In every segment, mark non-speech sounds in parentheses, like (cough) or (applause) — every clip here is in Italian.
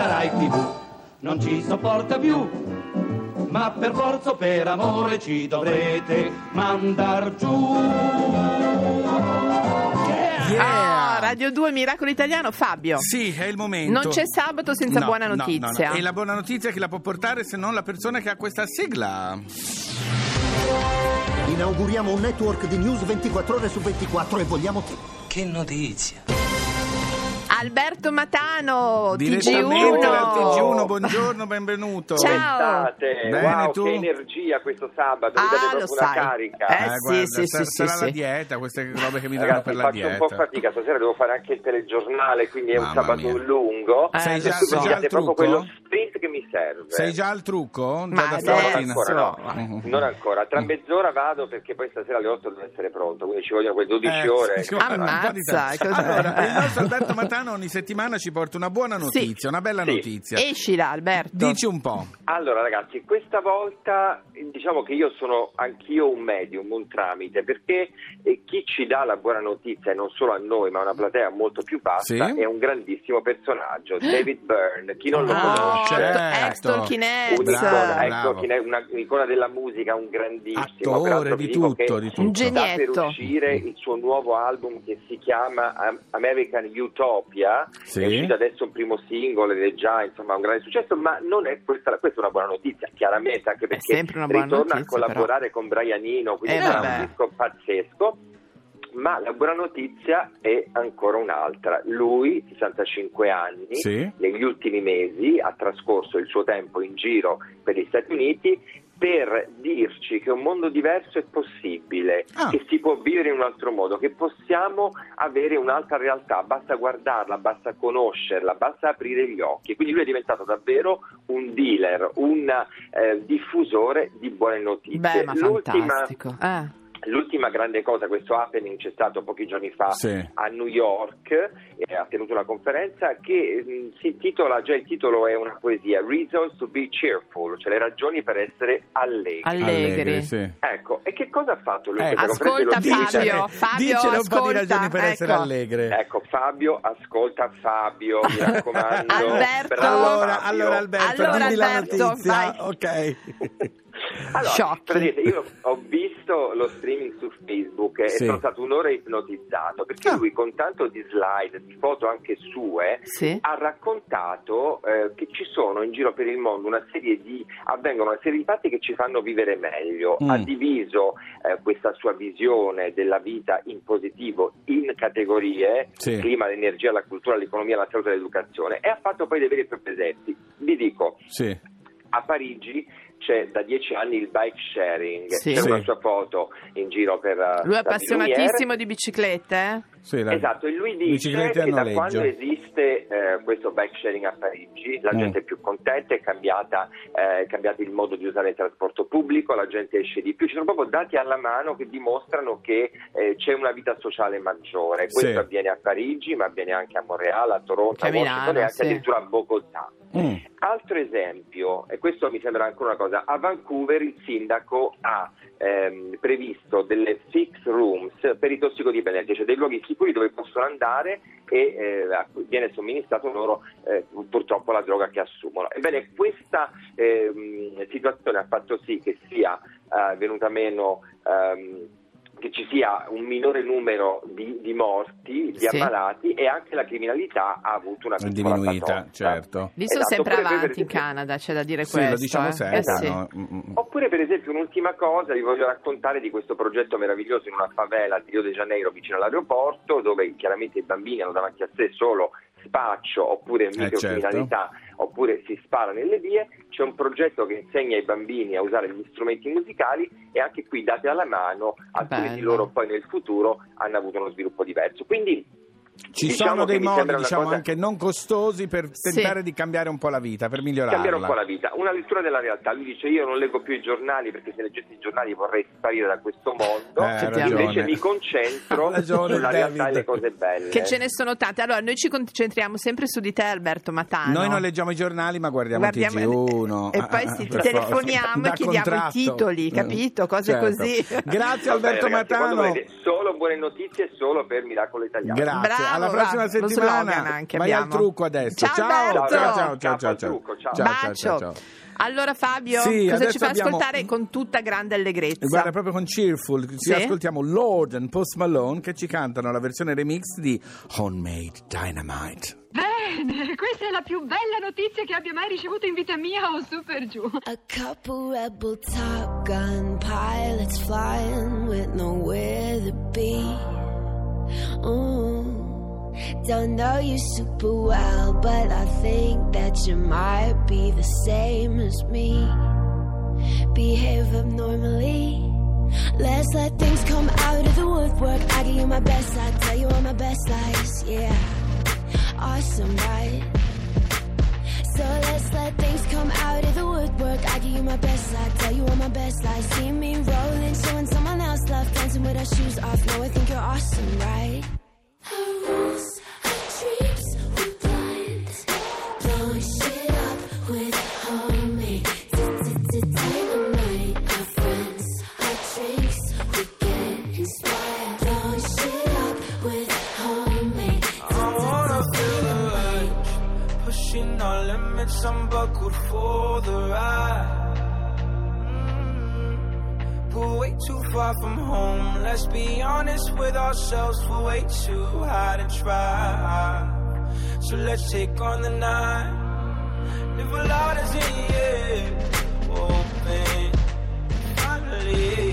la Rai TV non ci sopporta più. Ma per forza o per amore ci dovrete mandar giù. Ah, Radio 2 Miracolo Italiano, Fabio. Sì, è il momento. Non c'è sabato senza No, buona no, no, notizia. no. E la buona notizia che la può portare se non la persona che ha questa sigla. Inauguriamo un network di news 24 ore su 24 e vogliamo che... Che notizia! Alberto Matano, Direttamente dal TG1. TG1, buongiorno, benvenuto. Ciao. Bene, wow, tu? che energia questo sabato, mi date Ah, proprio lo una sai. carica. Eh, Eh, sì, guarda, sì, sì, sarà sì, la sì. dieta, queste robe che mi danno Ragazzi, per la faccio un po' dieta. fatica, stasera devo fare anche il telegiornale, quindi è un Mamma sabato mia. lungo. Eh, Sei già, sei già al trucco? quello sprint che mi serve. Sei già al trucco? Ma da stamattina? ancora no. Non ancora. Tra mezz'ora vado perché poi stasera alle 8 devo essere pronto, quindi ci vogliono quelle 12 Eh, ore. Ammazza? Allora, (laughs) il nostro Alberto Matano ogni settimana ci porta una buona notizia, una bella Sì. notizia. Escila, Alberto. Dici un po'. Allora ragazzi, questa volta diciamo che io sono anch'io un medium, un tramite, perché eh, chi ci dà la buona notizia, e non solo a noi, ma a una platea molto più vasta, Sì. è un grandissimo personaggio, David Byrne. Chi non lo Ah, conosce? certo. Heads. Un'icona, ecco, una- un'icona della musica, un grandissimo Attore di tutto, di tutto. Un sta per uscire il suo nuovo album che si chiama Am- American Utopia Sì. è uscito adesso un primo singolo ed è già insomma un grande successo ma non è questa, questa è una buona notizia chiaramente anche perché ritorna notizia, a collaborare con Brian Eno quindi Eh, sarà vabbè. un disco pazzesco ma la buona notizia è ancora un'altra. Lui, 65 anni, Sì. negli ultimi mesi ha trascorso il suo tempo in giro per gli Stati Uniti per dirci che un mondo diverso è possibile, Ah. che si può vivere in un altro modo, che possiamo avere un'altra realtà, basta guardarla, basta conoscerla, basta aprire gli occhi. Quindi lui è diventato davvero un dealer, un eh, diffusore di buone notizie. Beh, ma L'ultima- fantastico. Eh. L'ultima grande cosa, questo happening c'è stato pochi giorni fa Sì. a New York, e ha tenuto una conferenza che mh, si intitola, già il titolo è una poesia, Reasons to be cheerful, cioè le ragioni per essere allegri. Allegri. sì. Ecco, e che cosa ha fatto lui? Eh, ascolta, Fabio, dice- Fabio, Dicele un po' di ascolta, ragioni per essere ecco. allegre. Ecco, Fabio, ascolta Fabio, mi (laughs) raccomando. Alberto. bravo Allora, Fabio. allora Alberto, Allora, dimmi la Alberto, notizia. vai. Ok. Allora, praticamente io ho visto lo streaming su Facebook e Sì. sono stato un'ora ipnotizzato perché Ah. lui con tanto di slide, di foto anche sue, Sì. ha raccontato eh, che ci sono in giro per il mondo una serie di avvengono una serie di fatti che ci fanno vivere meglio. Mm. Ha diviso eh, questa sua visione della vita in positivo in categorie Sì. clima, l'energia, la cultura, l'economia, la salute e l'educazione e ha fatto poi dei veri e propri esempi. Vi dico, a Parigi c'è da dieci anni il bike sharing, Sì. c'è Sì. una sua foto in giro per uh, Lui è appassionatissimo di biciclette, eh? Sì, la- Esatto, e lui dice che da noleggio. quando esiste eh, questo bike sharing a Parigi la Mm. gente è più contenta, è, cambiata, eh, è cambiato il modo di usare il trasporto pubblico, la gente esce di più, ci sono proprio dati alla mano che dimostrano che eh, c'è una vita sociale maggiore. Questo Sì. avviene a Parigi, ma avviene anche a Montreal, a Toronto, a Washington e anche sì. addirittura a Bogotà. Mm. Altro esempio, e questo mi sembra ancora una cosa, a Vancouver il sindaco ha ehm, previsto delle fix rooms per i tossicodipendenti, cioè dei luoghi sicuri dove possono andare e eh, viene somministrato loro eh, purtroppo la droga che assumono. Ebbene, questa ehm, situazione ha fatto sì che sia eh, venuta meno... ehm, che ci sia un minore numero di, di morti, di Sì. ammalati e anche la criminalità ha avuto una piccola diminuita, certo. Sono Esatto, sempre oppure avanti in esempio- Canada, c'è da dire Sì, questo. lo diciamo eh. sempre. Eh sì. no? Mm, mm. Oppure per esempio un'ultima cosa, vi voglio raccontare di questo progetto meraviglioso in una favela di Rio de Janeiro vicino all'aeroporto dove chiaramente i bambini hanno davanti a sé solo spaccio oppure microcriminalità oppure si spara nelle vie, c'è un progetto che insegna ai bambini a usare gli strumenti musicali e anche qui date alla mano, alcuni di bello. loro poi nel futuro hanno avuto uno sviluppo diverso. Quindi Ci diciamo sono dei modi, diciamo, cosa- anche non costosi per Sì. tentare di cambiare un po' la vita, per migliorarla. cambiare un po' la vita. Una lettura della realtà. Lui dice: Io non leggo più i giornali perché se leggessi i giornali vorrei sparire da questo mondo. Eh. Invece mi concentro (laughs) ragione, sulla realtà e David. le cose belle. Che ce ne sono tante. Allora, noi ci concentriamo sempre su di te, Alberto Matano. Noi non leggiamo i giornali, ma guardiamo, Guardiamo- TG1. E poi Ah, sì, per telefoniamo e chiediamo i contratto. titoli, capito? Cose Certo. così. Grazie (laughs) Alberto ragazzi, Matano. solo buone notizie, solo per Miracolo Italiano. Grazie. Bravo. Bravo, alla prossima settimana. anche Vai al abbiamo. trucco adesso. Ciao, ciao, ciao, ciao, ciao, Ciao, ciao, al ciao. ciao. Ciao. Allora Fabio, Sì, cosa ci fa abbiamo- ascoltare con tutta grande allegrezza? Guarda, proprio con Cheerful ci Sì? ascoltiamo Lord and Post Malone che ci cantano la versione remix di Homemade Dynamite. Bene, questa è la più bella notizia che abbia mai ricevuto in vita mia o su per giù. A couple rebel Top Gun pilots flying with nowhere to be. Ooh. Don't know you super well, but I think that you might be the same as me. Behave abnormally. Let's let things come out of the woodwork. I give you my best, I tell you all my best lies. Yeah, awesome, right? So let's let things come out of the woodwork. I give you my best, I tell you all my best lies. See me rolling, showing someone else love, dancing with our shoes off. No, I think you're awesome, right? From home. Let's be honest with ourselves, we're way too high to try. So let's take on the night. Live a lot as in yeah. Open. Finally.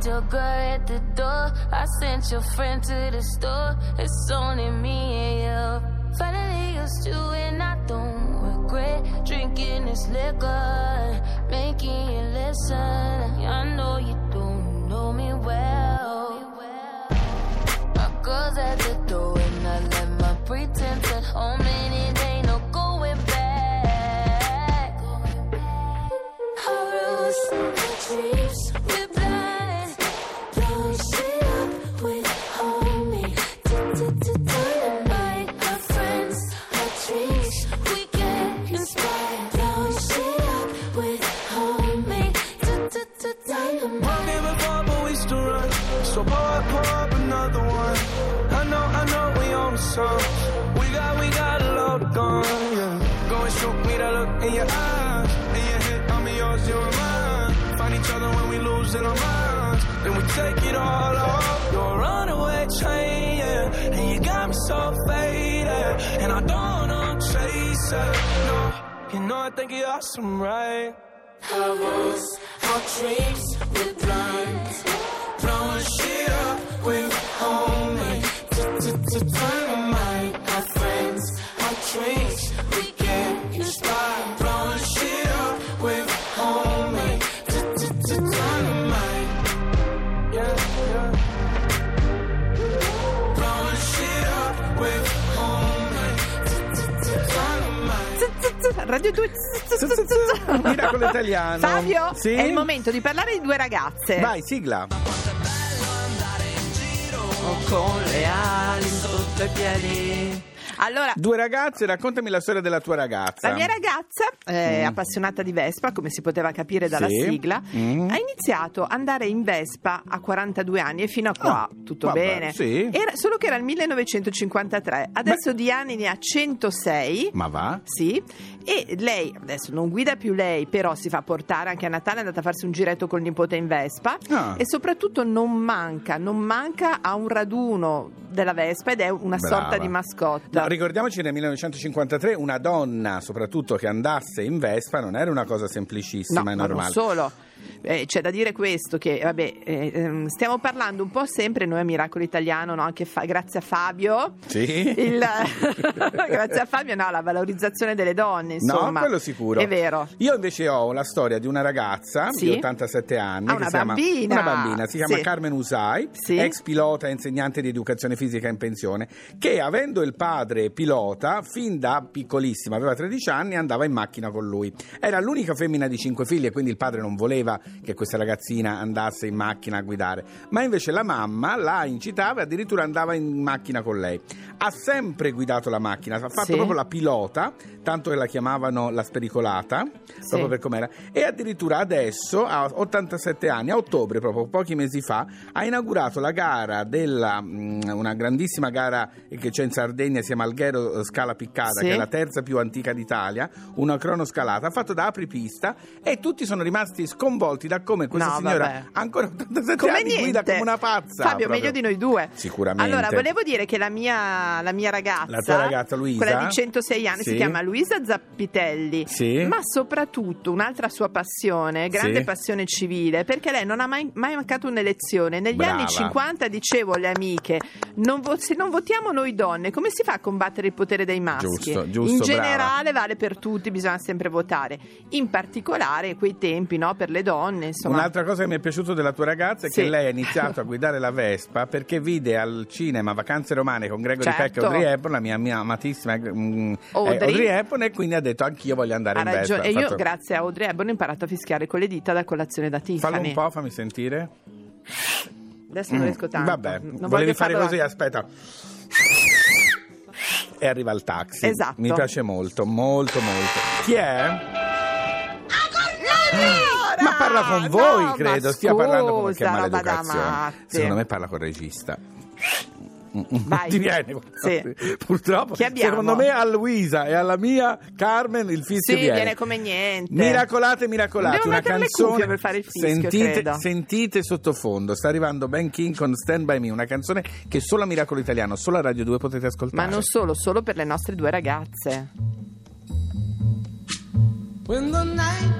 I your girl at the door. I sent your friend to the store. It's only me and you. Finally used you and I don't regret drinking this liquor, making you listen. I know you don't know me well. My girl's at the door and I let my pretense at home in your eyes. In your head, I'm yours, you're mine. Find each other when we lose in our minds. Then we take it all off. You're a runaway train, yeah. And you got me so faded. And I don't wanna chase it. No, you know I think you're awesome, right? Our our dreams, we're blind. Blowing shit up with homemade Radio 2 Miracolo italiano. Fabio, Sì? è il momento di parlare di due ragazze. Vai, sigla. Con le ali sotto i piedi. Allora, Due ragazze, raccontami la storia della tua ragazza. La mia ragazza, eh, appassionata di Vespa, come si poteva capire dalla Mm. Sì. sigla, Mm. ha iniziato ad andare in Vespa a 42 anni e fino a qua Ah, tutto vabbè, bene. sì. Era- solo che era il 1953, adesso di anni ne ha 106. Ma va? Sì, e lei adesso non guida più lei, però si fa portare anche a Natale, è andata a farsi un giretto col nipote in Vespa Ah. e soprattutto non manca, non manca a un raduno della Vespa ed è una Brava. sorta di mascotte. No, ricordiamoci nel 1953 una donna, soprattutto che andasse in Vespa, non era una cosa semplicissima No, e ma non normale. solo. Eh, c'è da dire questo, che vabbè, eh, ehm, stiamo parlando un po' sempre noi a Miracolo Italiano, no? anche fa- grazie a Fabio. Sì. Il- (laughs) grazie a Fabio, no, la valorizzazione delle donne, insomma. No, quello sicuro. È vero. Io invece ho la storia di una ragazza Sì. di 87 anni. Ah, che una si chiama- bambina. una bambina, si chiama Sì. Carmen Usai, Sì. ex pilota e insegnante di educazione fisica in pensione, che avendo il padre pilota, fin da piccolissima, aveva 13 anni, andava in macchina con lui. Era l'unica femmina di cinque figli e quindi il padre non voleva che questa ragazzina andasse in macchina a guidare, ma invece la mamma la incitava e addirittura andava in macchina con lei. Ha sempre guidato la macchina, ha fatto Sì. proprio la pilota, tanto che la chiamavano la spericolata, proprio per com'era. E addirittura adesso, a 87 anni, a ottobre, proprio pochi mesi fa, ha inaugurato la gara della mm, una grandissima gara che c'è in Sardegna, si chiama Alghero Scala Piccata, Sì. che è la terza più antica d'Italia, una cronoscalata, fatto da apripista e tutti sono rimasti sconvolti da come questa No, signora vabbè. ancora 87 Come anni niente. guida come una pazza. Fabio, proprio. meglio di noi due. Sicuramente. Allora, volevo dire che la mia, la mia ragazza, La tua ragazza, Luisa? quella di 106 anni, Sì. si chiama Luisa Zappitelli. Sì. Ma soprattutto un'altra sua passione, grande Sì. passione civile, perché lei non ha mai, mai mancato un'elezione. Negli Brava. anni 50 dicevo alle amiche: non vo- se non votiamo noi donne, come si fa a combattere il potere dei maschi? Giusto, giusto, In brava. generale vale per tutti, bisogna sempre votare. In particolare quei tempi, no, per le donne, insomma. Un'altra cosa che mi è piaciuto della tua ragazza è Sì. che lei ha iniziato a guidare la Vespa perché vide al cinema Vacanze Romane con Gregory Certo. Peck e Audrey Hepburn, la mia, mia amatissima mm, Audrey. eh, Audrey Hepburn, e quindi ha detto anch'io voglio andare Ha in Vespa. ragione. E Ha io, fatto- grazie a Audrey Hepburn, ho imparato a fischiare con le dita da colazione da Tiffany. Fallo un po', fammi sentire. Adesso non riesco tanto. Vabbè, Non volevi voglio fare così, aspetta. E arriva il taxi. Esatto. Mi piace molto, molto, molto. Chi è? Ma parla con voi, no, credo. Stia parlando con che scusa, roba da maleducazione. Secondo me parla col regista. Vai. (laughs) Ti viene Sì. purtroppo secondo me a Luisa e alla mia Carmen il fischio Sì, viene. viene come niente. Miracolate, miracolate, Devo una canzone. per fare il fischio, sentite, credo. sentite sottofondo, sta arrivando Ben King con Stand By Me, una canzone che solo a Miracolo Italiano, solo a Radio 2 potete ascoltare. Ma non solo, solo per le nostre due ragazze. When the night